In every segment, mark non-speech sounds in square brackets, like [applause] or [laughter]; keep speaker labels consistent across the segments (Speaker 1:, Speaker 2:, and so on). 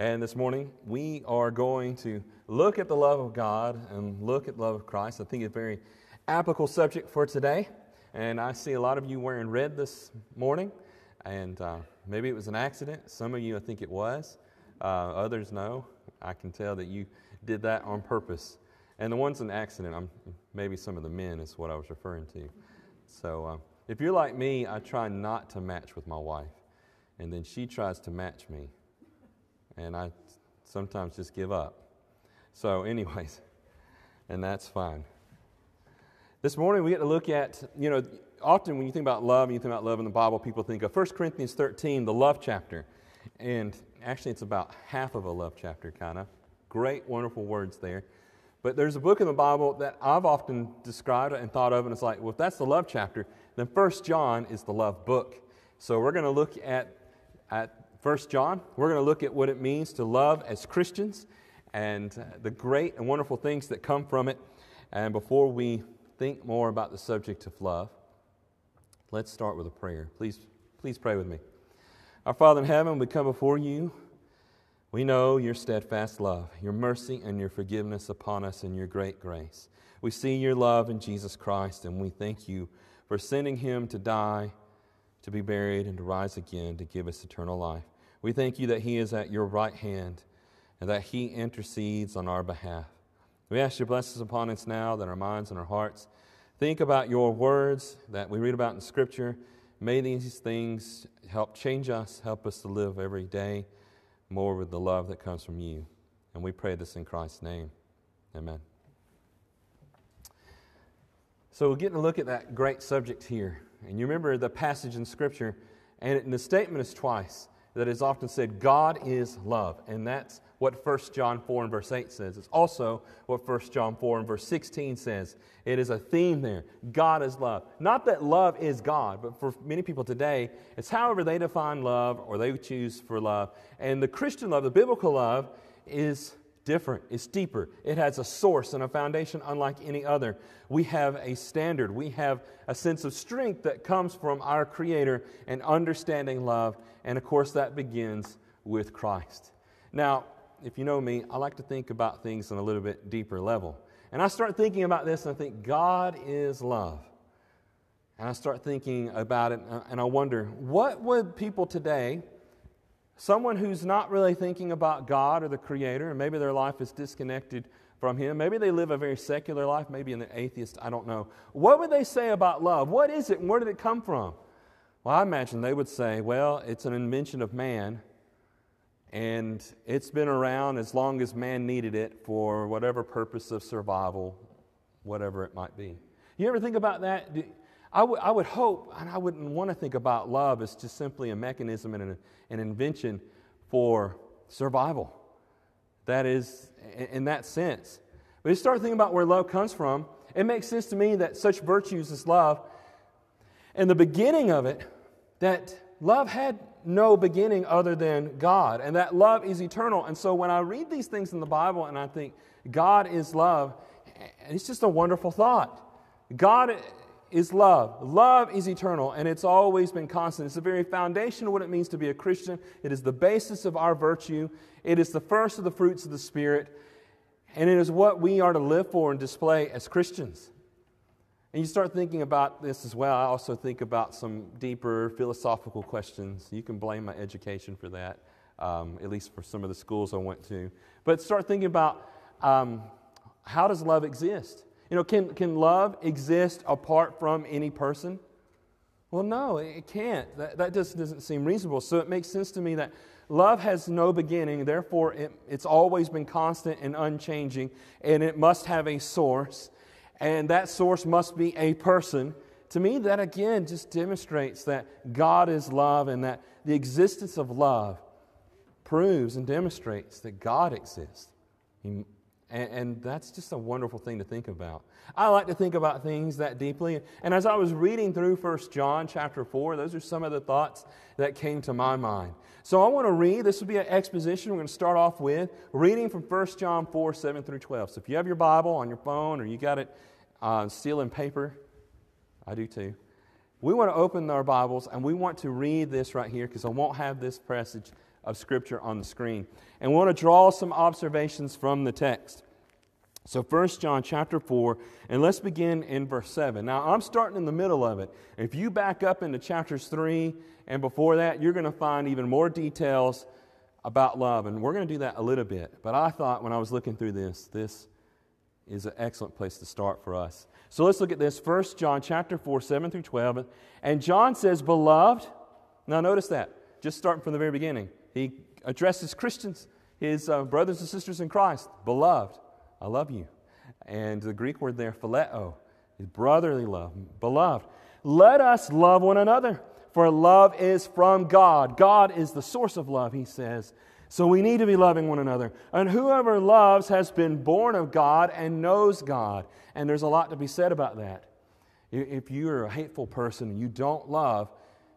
Speaker 1: And this morning, we are going to look at the love of God and look at the love of Christ. I think it's a very applicable subject for today. And I see a lot of you wearing red this morning. And uh, maybe it was an accident. Some of you, I think it was. Uh, others, no. I can tell that you did that on purpose. And the ones in accident, I'm, maybe some of the men is what I was referring to. So uh, if you're like me, I try not to match with my wife. And then she tries to match me. And I sometimes just give up. So, anyways, [laughs] and that's fine. This morning we get to look at, you know, often when you think about love and you think about love in the Bible, people think of 1 Corinthians 13, the love chapter. And actually, it's about half of a love chapter, kind of. Great, wonderful words there. But there's a book in the Bible that I've often described and thought of, and it's like, well, if that's the love chapter, then First John is the love book. So we're going to look at, at First John. We're going to look at what it means to love as Christians and uh, the great and wonderful things that come from it. And before we think more about the subject of love, let's start with a prayer. Please, please pray with me. Our Father in heaven, we come before you. We know your steadfast love, your mercy, and your forgiveness upon us and your great grace. We see your love in Jesus Christ, and we thank you for sending him to die, to be buried, and to rise again to give us eternal life. We thank you that he is at your right hand and that he intercedes on our behalf. We ask your blessings upon us now, that our minds and our hearts think about your words that we read about in Scripture. May these things help change us, help us to live every day more with the love that comes from you. And we pray this in Christ's name. Amen. So we're getting a look at that great subject here. And you remember the passage in Scripture, and the statement is twice that is often said, God is love. And that's what 1 John 4 and verse 8 says. It's also what 1 John 4 and verse 16 says. It is a theme there. God is love. Not that love is God, but for many people today, it's however they define love or they choose for love. And the Christian love, the biblical love, is different, it's deeper. It has a source and a foundation unlike any other. We have a standard, we have a sense of strength that comes from our Creator and understanding love. And of course, that begins with Christ. Now, if you know me, I like to think about things on a little bit deeper level. And I start thinking about this and I think, God is love. And I start thinking about it and I wonder, what would people today Someone who's not really thinking about God or the Creator, and maybe their life is disconnected from Him. Maybe they live a very secular life, maybe an atheist, I don't know. What would they say about love? What is it and where did it come from? Well, I imagine they would say, well, it's an invention of man, and it's been around as long as man needed it for whatever purpose of survival, whatever it might be. You ever think about that? I, w- I would hope, and I wouldn't want to think about love as just simply a mechanism and an, an invention for survival. That is, in, in that sense. But you start thinking about where love comes from, it makes sense to me that such virtues as love, and the beginning of it, that love had no beginning other than God, and that love is eternal. And so when I read these things in the Bible and I think God is love, it's just a wonderful thought. God is love. Love is eternal, and it's always been constant. It's the very foundation of what it means to be a Christian. It is the basis of our virtue. It is the first of the fruits of the Spirit, and it is what we are to live for and display as Christians. And you start thinking about this as well. I also think about some deeper philosophical questions. You can blame my education for that, um, at least for some of the schools I went to. But start thinking about um, how does love exist? You know, can, can love exist apart from any person? Well, no, it can't. That, that just doesn't seem reasonable. So it makes sense to me that love has no beginning, therefore, it, it's always been constant and unchanging, and it must have a source, and that source must be a person. To me, that again just demonstrates that God is love and that the existence of love proves and demonstrates that God exists. He, and, and, that's just a wonderful thing to think about. I like to think about things that deeply. And as I was reading through 1 John chapter 4, those are some of the thoughts that came to my mind. So I want to read, this will be an exposition we're going to start off with, reading from 1 John 4, 7 through 12. So if you have your Bible on your phone or you got it uh, still in paper, I do too. We want to open our Bibles and we want to read this right here because I won't have this passage of Scripture on the screen. And we want to draw some observations from the text. So 1 John chapter 4, and let's begin in verse 7. Now, I'm starting in the middle of it. If you back up into chapters 3 and before that, you're going to find even more details about love, and we're going to do that a little bit. But I thought when I was looking through this, this is an excellent place to start for us. So let's look at this. 1 John chapter 4, 7 through 12. And John says, Beloved, now notice that, just starting from the very beginning. He addresses Christians, his uh, brothers and sisters in Christ, beloved. I love you. And the Greek word there, phileo, is brotherly love, beloved. Let us love one another, for love is from God. God is the source of love, he says. So we need to be loving one another. And whoever loves has been born of God and knows God. And there's a lot to be said about that. If you're a hateful person and you don't love,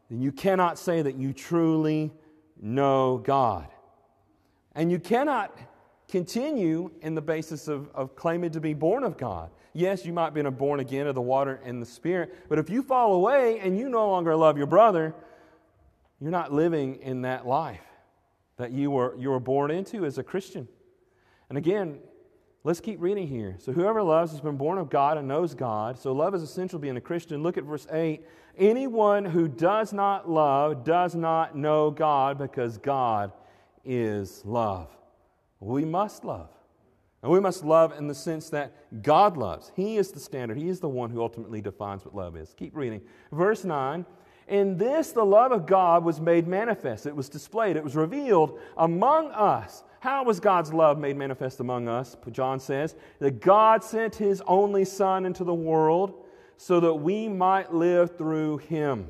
Speaker 1: then you cannot say that you truly know God. And you cannot continue in the basis of, of claiming to be born of God. Yes, you might be born again of the water and the Spirit, but if you fall away and you no longer love your brother, you're not living in that life that you were, you were born into as a Christian. And again, let's keep reading here. So, whoever loves has been born of God and knows God. So, love is essential being a Christian. Look at verse 8. Anyone who does not love does not know God because God is love. We must love. And we must love in the sense that God loves. He is the standard. He is the one who ultimately defines what love is. Keep reading. Verse 9 In this, the love of God was made manifest. It was displayed. It was revealed among us. How was God's love made manifest among us? John says that God sent his only Son into the world so that we might live through him.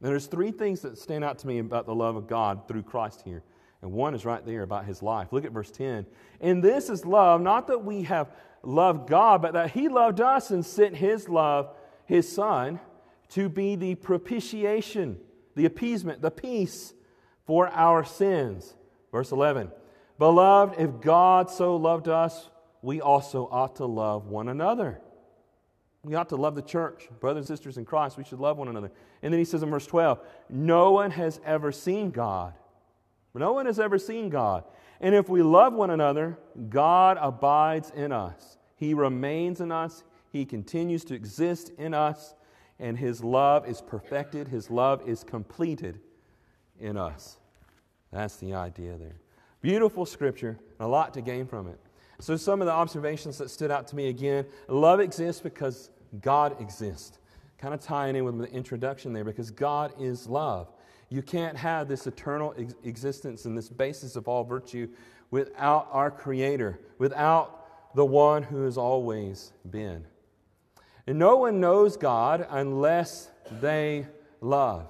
Speaker 1: Now, there's three things that stand out to me about the love of God through Christ here. And one is right there about his life. Look at verse 10. And this is love, not that we have loved God, but that he loved us and sent his love, his son, to be the propitiation, the appeasement, the peace for our sins. Verse 11. Beloved, if God so loved us, we also ought to love one another. We ought to love the church, brothers and sisters in Christ. We should love one another. And then he says in verse 12, No one has ever seen God. No one has ever seen God. And if we love one another, God abides in us. He remains in us. He continues to exist in us. And His love is perfected, His love is completed in us. That's the idea there. Beautiful scripture, a lot to gain from it. So, some of the observations that stood out to me again love exists because God exists. Kind of tying in with the introduction there because God is love. You can't have this eternal ex- existence and this basis of all virtue without our Creator, without the one who has always been. And no one knows God unless they love.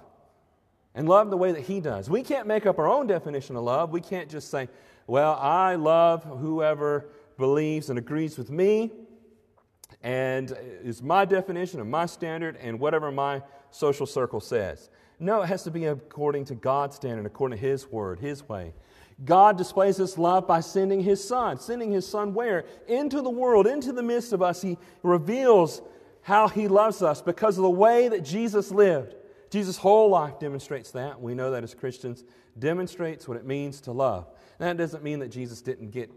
Speaker 1: And love the way that He does. We can't make up our own definition of love. We can't just say, well, I love whoever believes and agrees with me, and is my definition and my standard, and whatever my social circle says. No, it has to be according to God's standard, according to His word, His way. God displays this love by sending His Son. Sending His Son where? Into the world, into the midst of us. He reveals how He loves us because of the way that Jesus lived. Jesus' whole life demonstrates that. We know that as Christians, demonstrates what it means to love. that doesn't mean that Jesus didn't get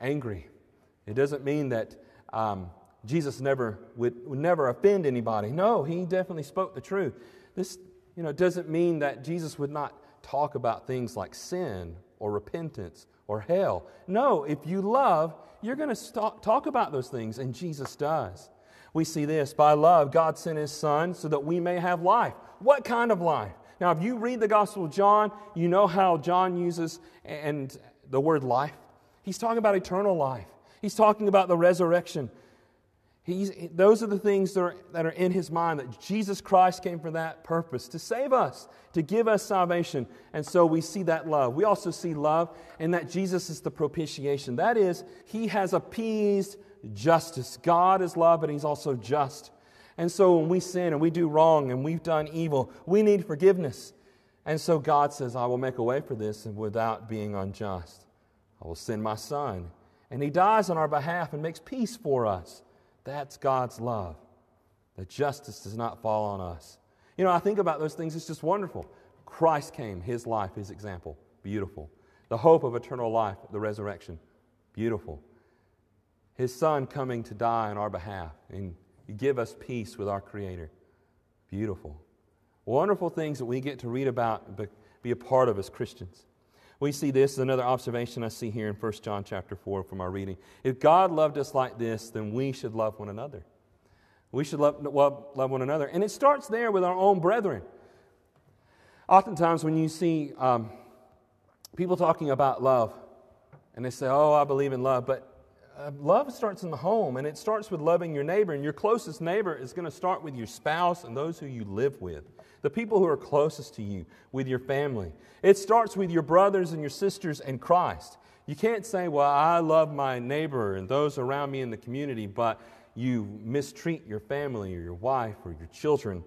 Speaker 1: angry. It doesn't mean that um, Jesus never would, would never offend anybody. No, he definitely spoke the truth. This you know, doesn't mean that Jesus would not talk about things like sin or repentance or hell. No, if you love, you're going to talk about those things, and Jesus does. We see this by love, God sent His Son so that we may have life. What kind of life? Now, if you read the Gospel of John, you know how John uses and the word life. He's talking about eternal life. He's talking about the resurrection. He's, those are the things that are, that are in his mind that Jesus Christ came for that purpose to save us, to give us salvation. And so we see that love. We also see love in that Jesus is the propitiation. That is, he has appeased justice. God is love, but he's also just. And so when we sin and we do wrong and we've done evil, we need forgiveness. And so God says, I will make a way for this without being unjust. I will send my son. And he dies on our behalf and makes peace for us. That's God's love. That justice does not fall on us. You know, I think about those things, it's just wonderful. Christ came, his life, his example. Beautiful. The hope of eternal life, the resurrection. Beautiful. His son coming to die on our behalf and give us peace with our Creator. Beautiful. Wonderful things that we get to read about and be a part of as Christians. We see this, another observation I see here in 1 John chapter 4 from our reading. If God loved us like this, then we should love one another. We should love, love, love one another. And it starts there with our own brethren. Oftentimes, when you see um, people talking about love, and they say, Oh, I believe in love, but Uh, love starts in the home, and it starts with loving your neighbor. And your closest neighbor is going to start with your spouse and those who you live with, the people who are closest to you, with your family. It starts with your brothers and your sisters and Christ. You can't say, Well, I love my neighbor and those around me in the community, but you mistreat your family or your wife or your children,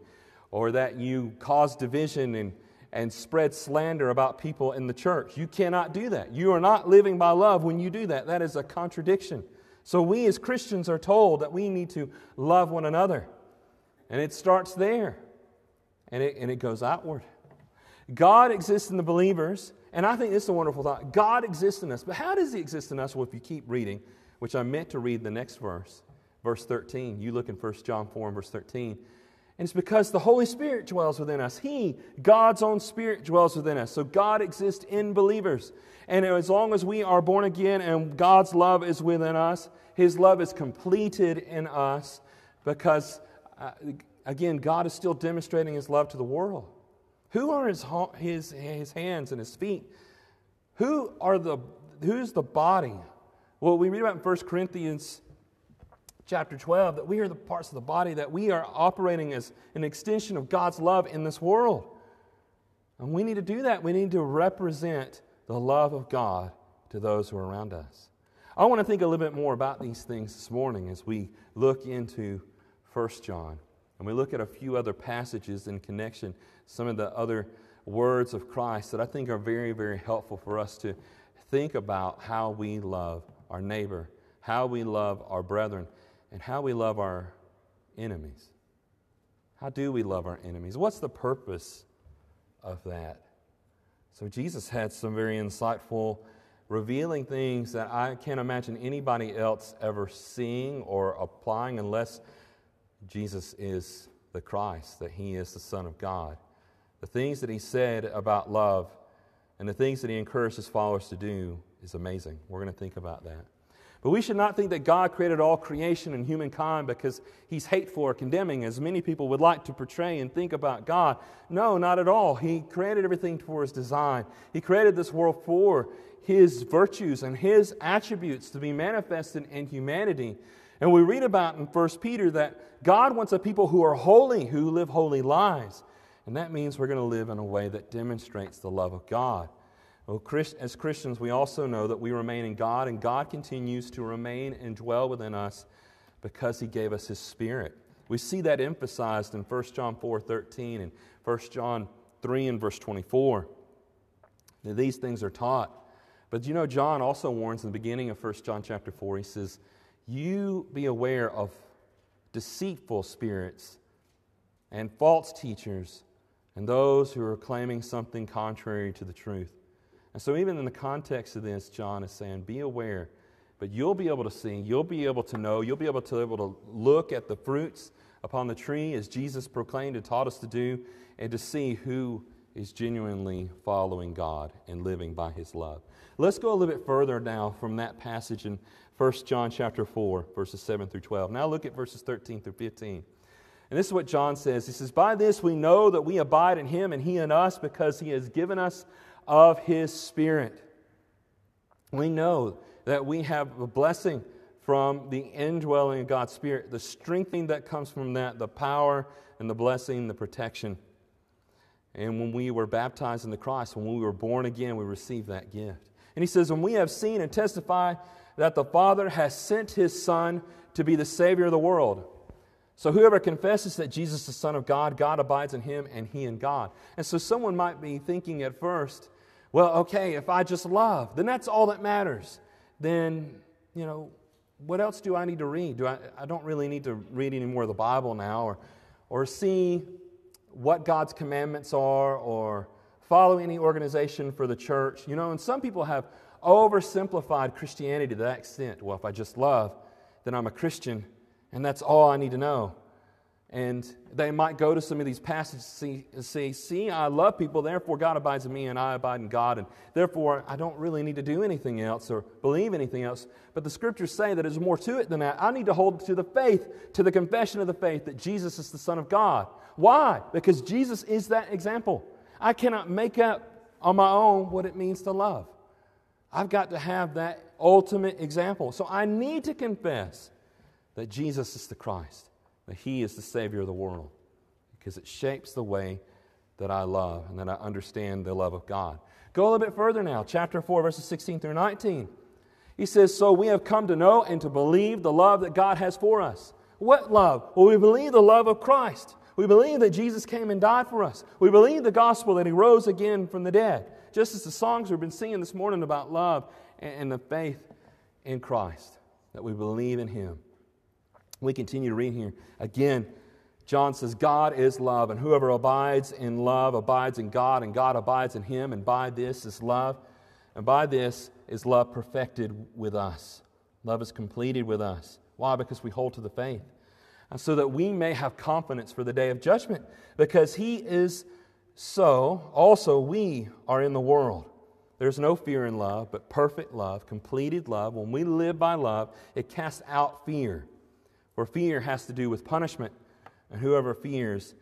Speaker 1: or that you cause division and and spread slander about people in the church. You cannot do that. You are not living by love when you do that. That is a contradiction. So, we as Christians are told that we need to love one another. And it starts there and it, and it goes outward. God exists in the believers, and I think this is a wonderful thought. God exists in us. But how does He exist in us? Well, if you keep reading, which I meant to read the next verse, verse 13, you look in 1 John 4 and verse 13. And it's because the Holy Spirit dwells within us. He, God's own Spirit, dwells within us. So God exists in believers. And as long as we are born again and God's love is within us, His love is completed in us because, uh, again, God is still demonstrating His love to the world. Who are His, his, his hands and His feet? Who are the, who's the body? Well, we read about in 1 Corinthians chapter 12 that we are the parts of the body, that we are operating as an extension of God's love in this world. And we need to do that. We need to represent the love of God to those who are around us. I want to think a little bit more about these things this morning as we look into 1 John. And we look at a few other passages in connection, some of the other words of Christ that I think are very, very helpful for us to think about how we love our neighbor, how we love our brethren, and how we love our enemies. How do we love our enemies? What's the purpose of that? So, Jesus had some very insightful, revealing things that I can't imagine anybody else ever seeing or applying unless Jesus is the Christ, that He is the Son of God. The things that He said about love and the things that He encouraged His followers to do is amazing. We're going to think about that. But we should not think that God created all creation and humankind because he's hateful or condemning, as many people would like to portray and think about God. No, not at all. He created everything for his design. He created this world for his virtues and his attributes to be manifested in humanity. And we read about in 1 Peter that God wants a people who are holy, who live holy lives. And that means we're going to live in a way that demonstrates the love of God. Well, as Christians, we also know that we remain in God, and God continues to remain and dwell within us because He gave us His Spirit. We see that emphasized in 1 John 4 13 and 1 John 3 and verse 24. That these things are taught. But you know, John also warns in the beginning of 1 John chapter 4, he says, You be aware of deceitful spirits and false teachers and those who are claiming something contrary to the truth. And so, even in the context of this, John is saying, be aware, but you'll be able to see, you'll be able to know, you'll be able to, able to look at the fruits upon the tree as Jesus proclaimed and taught us to do, and to see who is genuinely following God and living by his love. Let's go a little bit further now from that passage in 1 John chapter 4, verses 7 through 12. Now look at verses 13 through 15. And this is what John says. He says, By this we know that we abide in him and he in us because he has given us of His Spirit. We know that we have a blessing from the indwelling of God's Spirit, the strengthening that comes from that, the power and the blessing, the protection. And when we were baptized in the Christ, when we were born again, we received that gift. And he says, When we have seen and testify that the Father has sent his Son to be the Savior of the world. So whoever confesses that Jesus is the Son of God, God abides in him and he in God. And so someone might be thinking at first, well, okay, if I just love, then that's all that matters. Then, you know, what else do I need to read? Do I, I don't really need to read any more of the Bible now or, or see what God's commandments are or follow any organization for the church. You know, and some people have oversimplified Christianity to that extent. Well, if I just love, then I'm a Christian, and that's all I need to know. And they might go to some of these passages and see, see, I love people, therefore God abides in me and I abide in God, and therefore I don't really need to do anything else or believe anything else. But the scriptures say that there's more to it than that. I need to hold to the faith, to the confession of the faith that Jesus is the Son of God. Why? Because Jesus is that example. I cannot make up on my own what it means to love. I've got to have that ultimate example. So I need to confess that Jesus is the Christ that He is the Savior of the world because it shapes the way that I love and that I understand the love of God. Go a little bit further now, chapter 4, verses 16 through 19. He says, So we have come to know and to believe the love that God has for us. What love? Well, we believe the love of Christ. We believe that Jesus came and died for us. We believe the gospel that He rose again from the dead. Just as the songs we've been singing this morning about love and the faith in Christ, that we believe in Him. We continue to read here. Again, John says, God is love, and whoever abides in love abides in God, and God abides in him, and by this is love. And by this is love perfected with us. Love is completed with us. Why? Because we hold to the faith. And so that we may have confidence for the day of judgment. Because he is so, also we are in the world. There's no fear in love, but perfect love, completed love. When we live by love, it casts out fear. For fear has to do with punishment, and whoever fears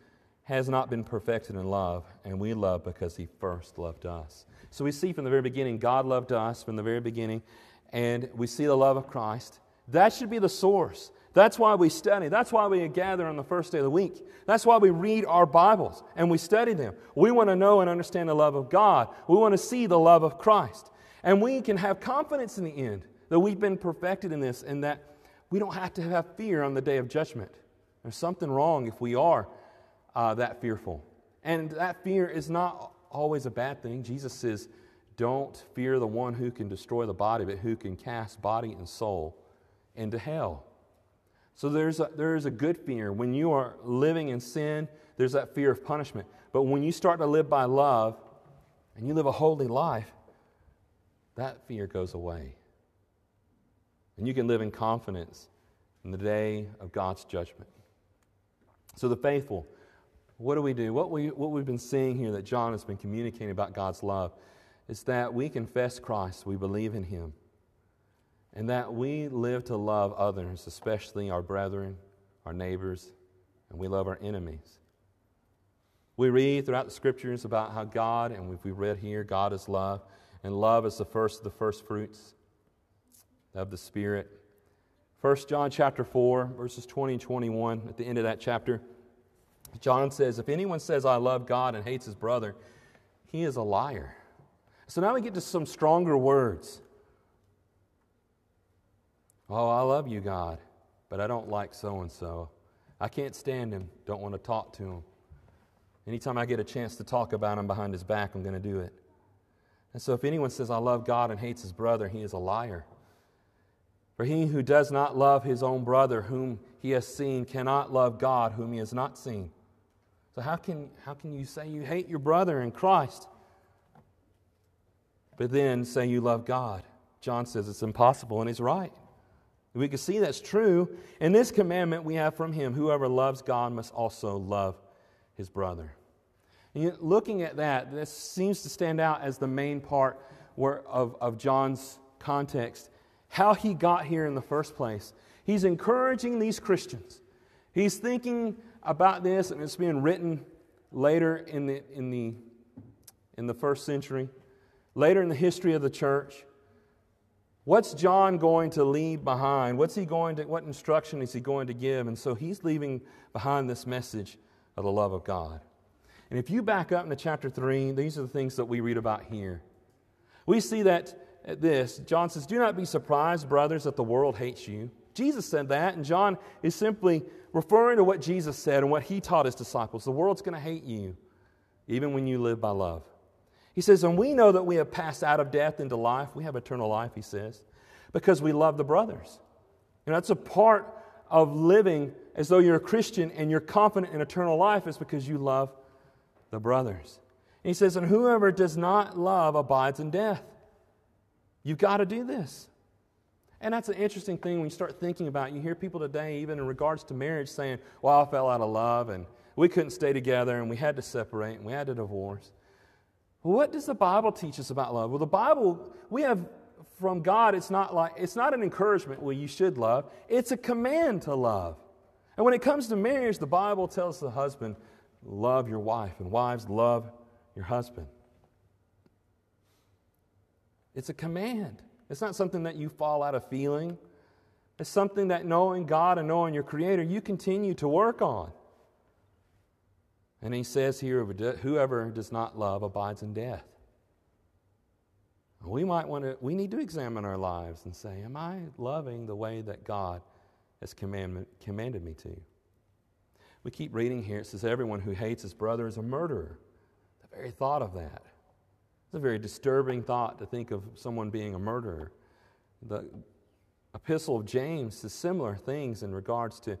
Speaker 1: has not been perfected in love, and we love because he first loved us. So we see from the very beginning, God loved us from the very beginning, and we see the love of Christ. That should be the source. That's why we study. That's why we gather on the first day of the week. That's why we read our Bibles and we study them. We want to know and understand the love of God. We want to see the love of Christ. And we can have confidence in the end that we've been perfected in this and that we don't have to have fear on the day of judgment. There's something wrong if we are uh, that fearful. And that fear is not always a bad thing. Jesus says, Don't fear the one who can destroy the body, but who can cast body and soul into hell. So there's a, there is a good fear. When you are living in sin, there's that fear of punishment. But when you start to live by love and you live a holy life, that fear goes away. And you can live in confidence in the day of God's judgment. So, the faithful, what do we do? What, we, what we've been seeing here that John has been communicating about God's love is that we confess Christ, we believe in Him, and that we live to love others, especially our brethren, our neighbors, and we love our enemies. We read throughout the scriptures about how God, and we read here, God is love, and love is the first of the first fruits of the Spirit. 1 John chapter 4, verses 20 and 21, at the end of that chapter, John says, If anyone says, I love God and hates his brother, he is a liar. So now we get to some stronger words. Oh, I love you, God, but I don't like so and so. I can't stand him, don't want to talk to him. Anytime I get a chance to talk about him behind his back, I'm going to do it. And so if anyone says, I love God and hates his brother, he is a liar. For he who does not love his own brother whom he has seen cannot love God whom he has not seen. So, how can, how can you say you hate your brother in Christ, but then say you love God? John says it's impossible, and he's right. We can see that's true. In this commandment we have from him whoever loves God must also love his brother. And looking at that, this seems to stand out as the main part where, of, of John's context how he got here in the first place. He's encouraging these Christians. He's thinking about this, and it's being written later in the, in the, in the first century, later in the history of the church. What's John going to leave behind? What's he going to, what instruction is he going to give? And so he's leaving behind this message of the love of God. And if you back up into chapter 3, these are the things that we read about here. We see that at this, John says, Do not be surprised, brothers, that the world hates you. Jesus said that, and John is simply referring to what Jesus said and what he taught his disciples. The world's going to hate you, even when you live by love. He says, And we know that we have passed out of death into life. We have eternal life, he says, because we love the brothers. You know, that's a part of living as though you're a Christian and you're confident in eternal life is because you love the brothers. he says, And whoever does not love abides in death. You've got to do this. And that's an interesting thing when you start thinking about it. You hear people today, even in regards to marriage, saying, Well, I fell out of love and we couldn't stay together and we had to separate and we had to divorce. Well, what does the Bible teach us about love? Well, the Bible, we have from God, it's not like it's not an encouragement, well, you should love. It's a command to love. And when it comes to marriage, the Bible tells the husband, love your wife, and wives, love your husband. It's a command. It's not something that you fall out of feeling. It's something that knowing God and knowing your Creator, you continue to work on. And he says here, whoever does not love abides in death. We might want to, we need to examine our lives and say, Am I loving the way that God has commanded me to? We keep reading here. It says, Everyone who hates his brother is a murderer. The very thought of that. It's a very disturbing thought to think of someone being a murderer. The epistle of James says similar things in regards to,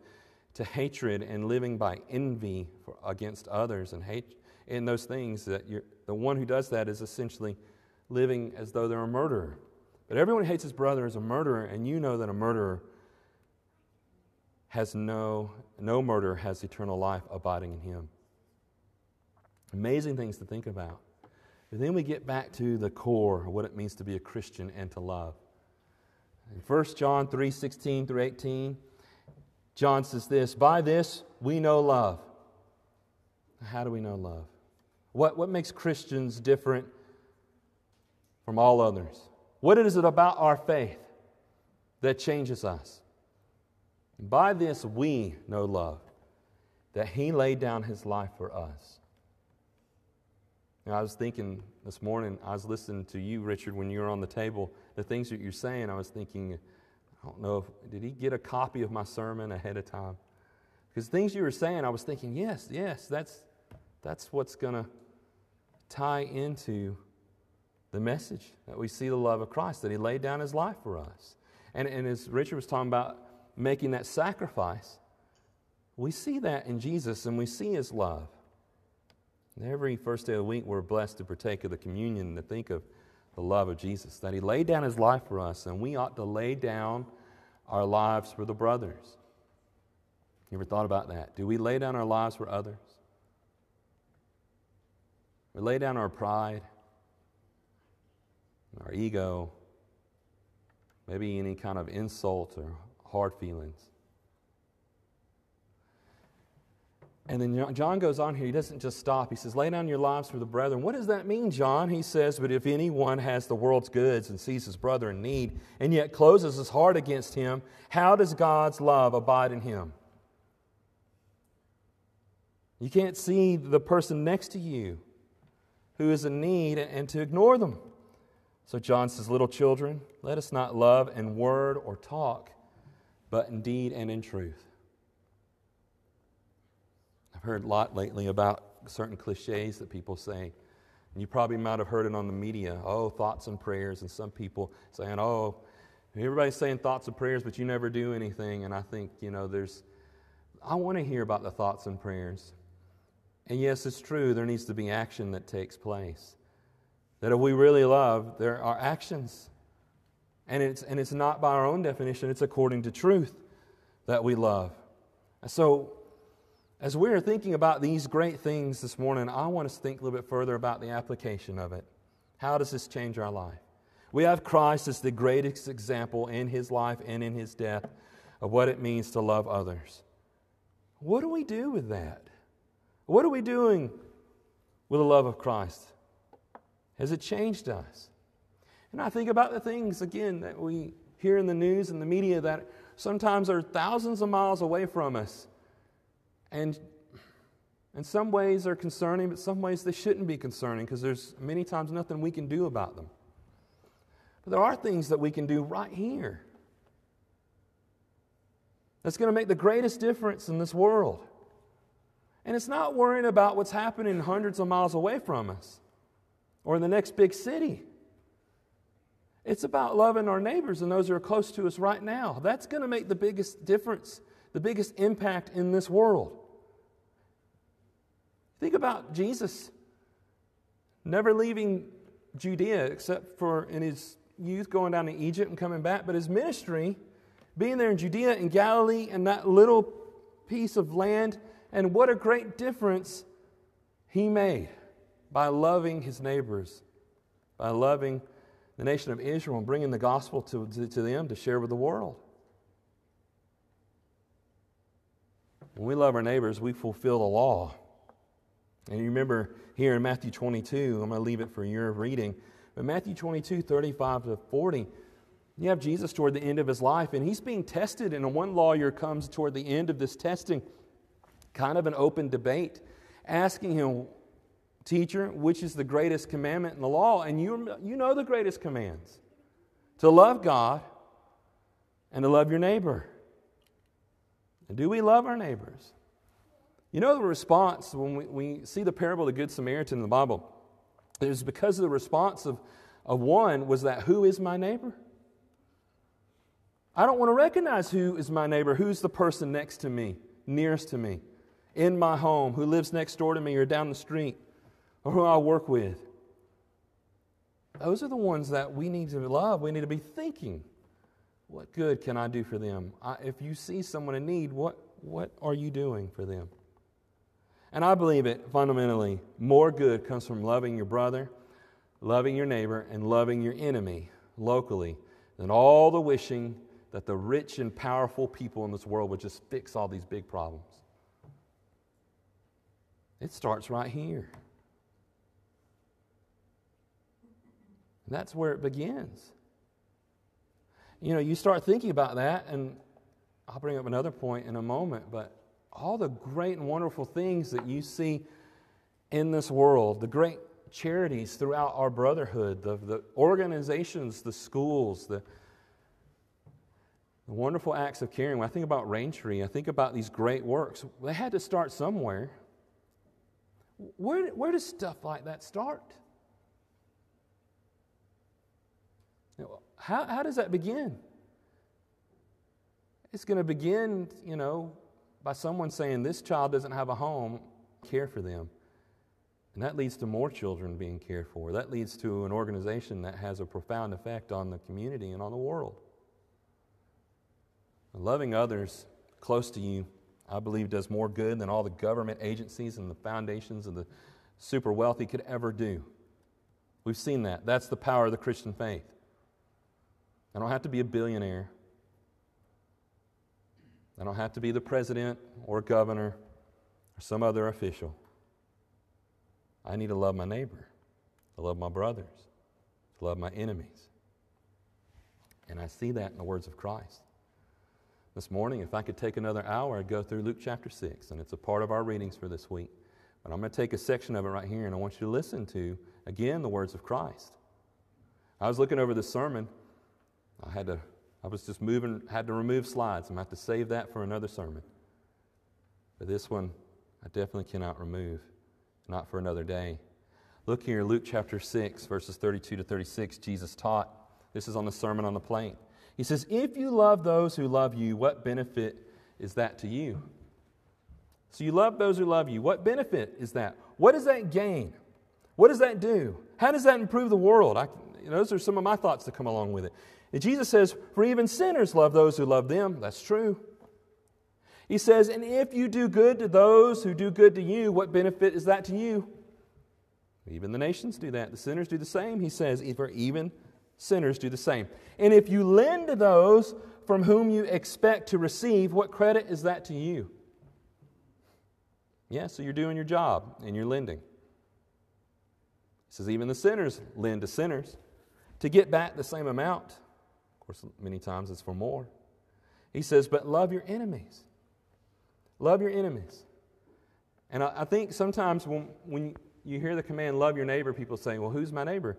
Speaker 1: to hatred and living by envy for, against others and hate in those things that the one who does that is essentially living as though they're a murderer. But everyone who hates his brother is a murderer, and you know that a murderer has no, no murderer has eternal life abiding in him. Amazing things to think about. But then we get back to the core of what it means to be a Christian and to love. In 1 John 3 16 through 18, John says this By this we know love. How do we know love? What, what makes Christians different from all others? What is it about our faith that changes us? By this we know love, that He laid down His life for us. I was thinking this morning, I was listening to you, Richard, when you were on the table, the things that you're saying, I was thinking, I don't know if, did he get a copy of my sermon ahead of time? Because things you were saying, I was thinking, yes, yes, that's, that's what's going to tie into the message that we see the love of Christ, that he laid down his life for us. And, and as Richard was talking about making that sacrifice, we see that in Jesus and we see his love. And every first day of the week, we're blessed to partake of the communion and to think of the love of Jesus, that He laid down His life for us, and we ought to lay down our lives for the brothers. You ever thought about that? Do we lay down our lives for others? We lay down our pride, our ego, maybe any kind of insult or hard feelings. And then John goes on here. He doesn't just stop. He says, Lay down your lives for the brethren. What does that mean, John? He says, But if anyone has the world's goods and sees his brother in need and yet closes his heart against him, how does God's love abide in him? You can't see the person next to you who is in need and to ignore them. So John says, Little children, let us not love in word or talk, but in deed and in truth heard a lot lately about certain cliches that people say. And you probably might have heard it on the media. Oh, thoughts and prayers. And some people saying, oh, everybody's saying thoughts and prayers, but you never do anything. And I think, you know, there's, I want to hear about the thoughts and prayers. And yes, it's true, there needs to be action that takes place. That if we really love, there are actions. And it's, and it's not by our own definition, it's according to truth that we love. So as we're thinking about these great things this morning, I want us to think a little bit further about the application of it. How does this change our life? We have Christ as the greatest example in his life and in his death of what it means to love others. What do we do with that? What are we doing with the love of Christ? Has it changed us? And I think about the things, again, that we hear in the news and the media that sometimes are thousands of miles away from us and in some ways they're concerning, but some ways they shouldn't be concerning because there's many times nothing we can do about them. But there are things that we can do right here that's going to make the greatest difference in this world. And it's not worrying about what's happening hundreds of miles away from us or in the next big city. It's about loving our neighbors and those who are close to us right now. That's going to make the biggest difference, the biggest impact in this world. Think about Jesus. never leaving Judea except for in his youth going down to Egypt and coming back, but his ministry being there in Judea and Galilee and that little piece of land, and what a great difference he made by loving his neighbors, by loving the nation of Israel and bringing the gospel to, to, to them to share with the world. When we love our neighbors, we fulfill the law. And you remember here in Matthew 22, I'm going to leave it for your reading, but Matthew 22, 35 to 40, you have Jesus toward the end of his life, and he's being tested, and one lawyer comes toward the end of this testing, kind of an open debate, asking him, Teacher, which is the greatest commandment in the law? And you, you know the greatest commands to love God and to love your neighbor. And do we love our neighbors? You know the response when we, we see the parable of the Good Samaritan in the Bible? It was because of the response of, of one was that, Who is my neighbor? I don't want to recognize who is my neighbor, who's the person next to me, nearest to me, in my home, who lives next door to me or down the street, or who I work with. Those are the ones that we need to love. We need to be thinking, what good can I do for them? I, if you see someone in need, what, what are you doing for them? And I believe it fundamentally more good comes from loving your brother, loving your neighbor, and loving your enemy locally than all the wishing that the rich and powerful people in this world would just fix all these big problems. It starts right here. And that's where it begins. You know, you start thinking about that, and I'll bring up another point in a moment, but all the great and wonderful things that you see in this world, the great charities throughout our brotherhood, the, the organizations, the schools, the, the wonderful acts of caring. When I think about Raintree, I think about these great works. They had to start somewhere. Where, where does stuff like that start? How, how does that begin? It's going to begin, you know, by someone saying, This child doesn't have a home, care for them. And that leads to more children being cared for. That leads to an organization that has a profound effect on the community and on the world. Loving others close to you, I believe, does more good than all the government agencies and the foundations of the super wealthy could ever do. We've seen that. That's the power of the Christian faith. I don't have to be a billionaire. I don't have to be the president or governor or some other official. I need to love my neighbor, to love my brothers, to love my enemies. And I see that in the words of Christ. This morning, if I could take another hour, I'd go through Luke chapter 6, and it's a part of our readings for this week. But I'm going to take a section of it right here, and I want you to listen to, again, the words of Christ. I was looking over this sermon. I had to I was just moving, had to remove slides. I'm going to have to save that for another sermon. But this one, I definitely cannot remove, not for another day. Look here, Luke chapter 6, verses 32 to 36. Jesus taught. This is on the Sermon on the Plain. He says, If you love those who love you, what benefit is that to you? So you love those who love you. What benefit is that? What does that gain? What does that do? How does that improve the world? I, those are some of my thoughts that come along with it. Jesus says, For even sinners love those who love them. That's true. He says, And if you do good to those who do good to you, what benefit is that to you? Even the nations do that. The sinners do the same. He says, For even sinners do the same. And if you lend to those from whom you expect to receive, what credit is that to you? Yeah, so you're doing your job and you're lending. He says, Even the sinners lend to sinners to get back the same amount. Of course, many times it's for more. He says, but love your enemies. Love your enemies. And I, I think sometimes when, when you hear the command, love your neighbor, people say, well, who's my neighbor?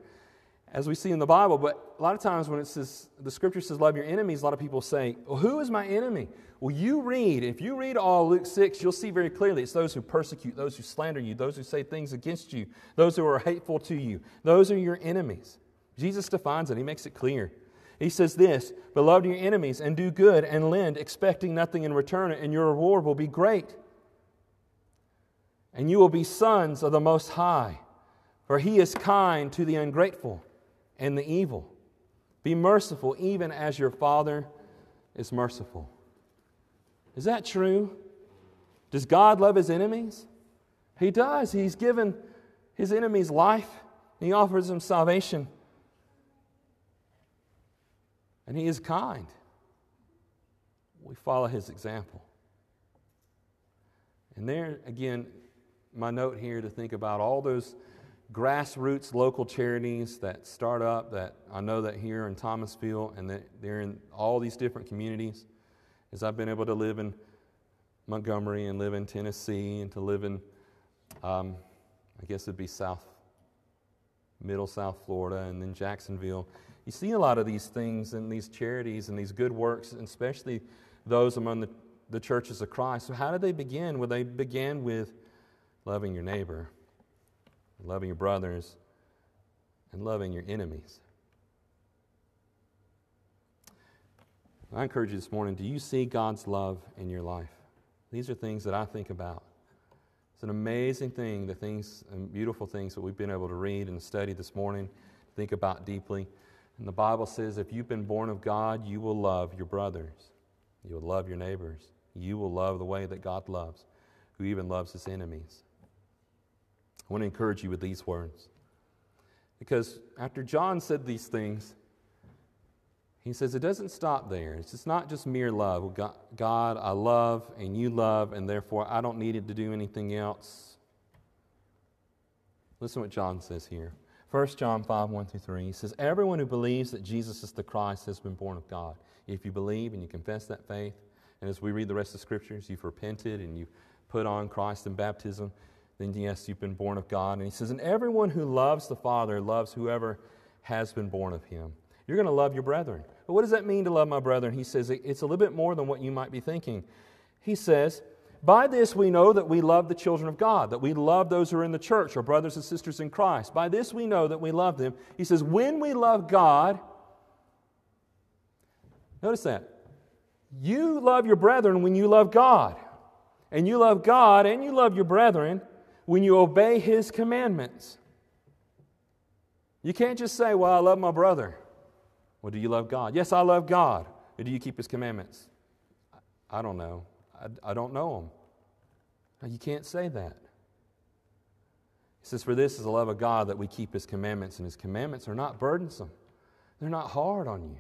Speaker 1: As we see in the Bible, but a lot of times when it says, the scripture says, love your enemies, a lot of people say, well, who is my enemy? Well, you read, if you read all Luke 6, you'll see very clearly it's those who persecute, those who slander you, those who say things against you, those who are hateful to you. Those are your enemies. Jesus defines it, he makes it clear. He says this Beloved your enemies, and do good and lend, expecting nothing in return, and your reward will be great. And you will be sons of the Most High, For he is kind to the ungrateful and the evil. Be merciful, even as your Father is merciful. Is that true? Does God love his enemies? He does. He's given his enemies life, he offers them salvation. And he is kind. We follow his example. And there, again, my note here to think about all those grassroots local charities that start up that I know that here in Thomasville and that they're in all these different communities. As I've been able to live in Montgomery and live in Tennessee and to live in, um, I guess it'd be South, Middle South Florida and then Jacksonville. You see a lot of these things and these charities and these good works, and especially those among the, the churches of Christ. So, how did they begin? Well, they began with loving your neighbor loving your brothers, and loving your enemies. I encourage you this morning do you see God's love in your life? These are things that I think about. It's an amazing thing, the things and beautiful things that we've been able to read and study this morning, think about deeply. And the Bible says if you've been born of God, you will love your brothers, you will love your neighbors, you will love the way that God loves, who even loves his enemies. I want to encourage you with these words. Because after John said these things, he says it doesn't stop there. It's not just mere love. God, I love and you love, and therefore I don't need it to do anything else. Listen what John says here. 1 John 5 1 through 3. He says, Everyone who believes that Jesus is the Christ has been born of God. If you believe and you confess that faith, and as we read the rest of the scriptures, you've repented and you put on Christ in baptism, then yes, you've been born of God. And he says, and everyone who loves the Father loves whoever has been born of him. You're going to love your brethren. But what does that mean to love my brethren? He says it's a little bit more than what you might be thinking. He says, by this we know that we love the children of God, that we love those who are in the church, our brothers and sisters in Christ. By this we know that we love them. He says, when we love God, notice that. You love your brethren when you love God. And you love God and you love your brethren when you obey his commandments. You can't just say, Well, I love my brother. Well, do you love God? Yes, I love God. Or do you keep his commandments? I don't know. I, I don't know them. you can't say that. He says, For this is the love of God that we keep his commandments, and his commandments are not burdensome, they're not hard on you.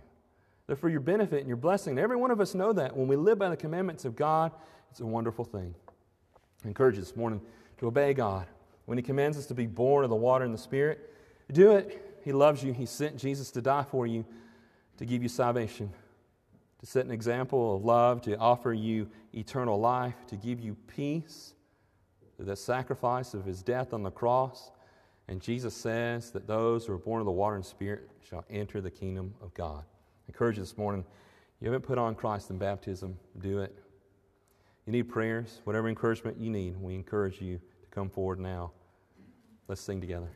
Speaker 1: They're for your benefit and your blessing. Every one of us know that. When we live by the commandments of God, it's a wonderful thing. I encourage you this morning to obey God. When He commands us to be born of the water and the Spirit, do it. He loves you. He sent Jesus to die for you, to give you salvation, to set an example of love, to offer you eternal life, to give you peace through the sacrifice of His death on the cross. And Jesus says that those who are born of the water and Spirit shall enter the kingdom of God. I encourage you this morning. You haven't put on Christ in baptism, do it. You need prayers, whatever encouragement you need, we encourage you to come forward now. Let's sing together.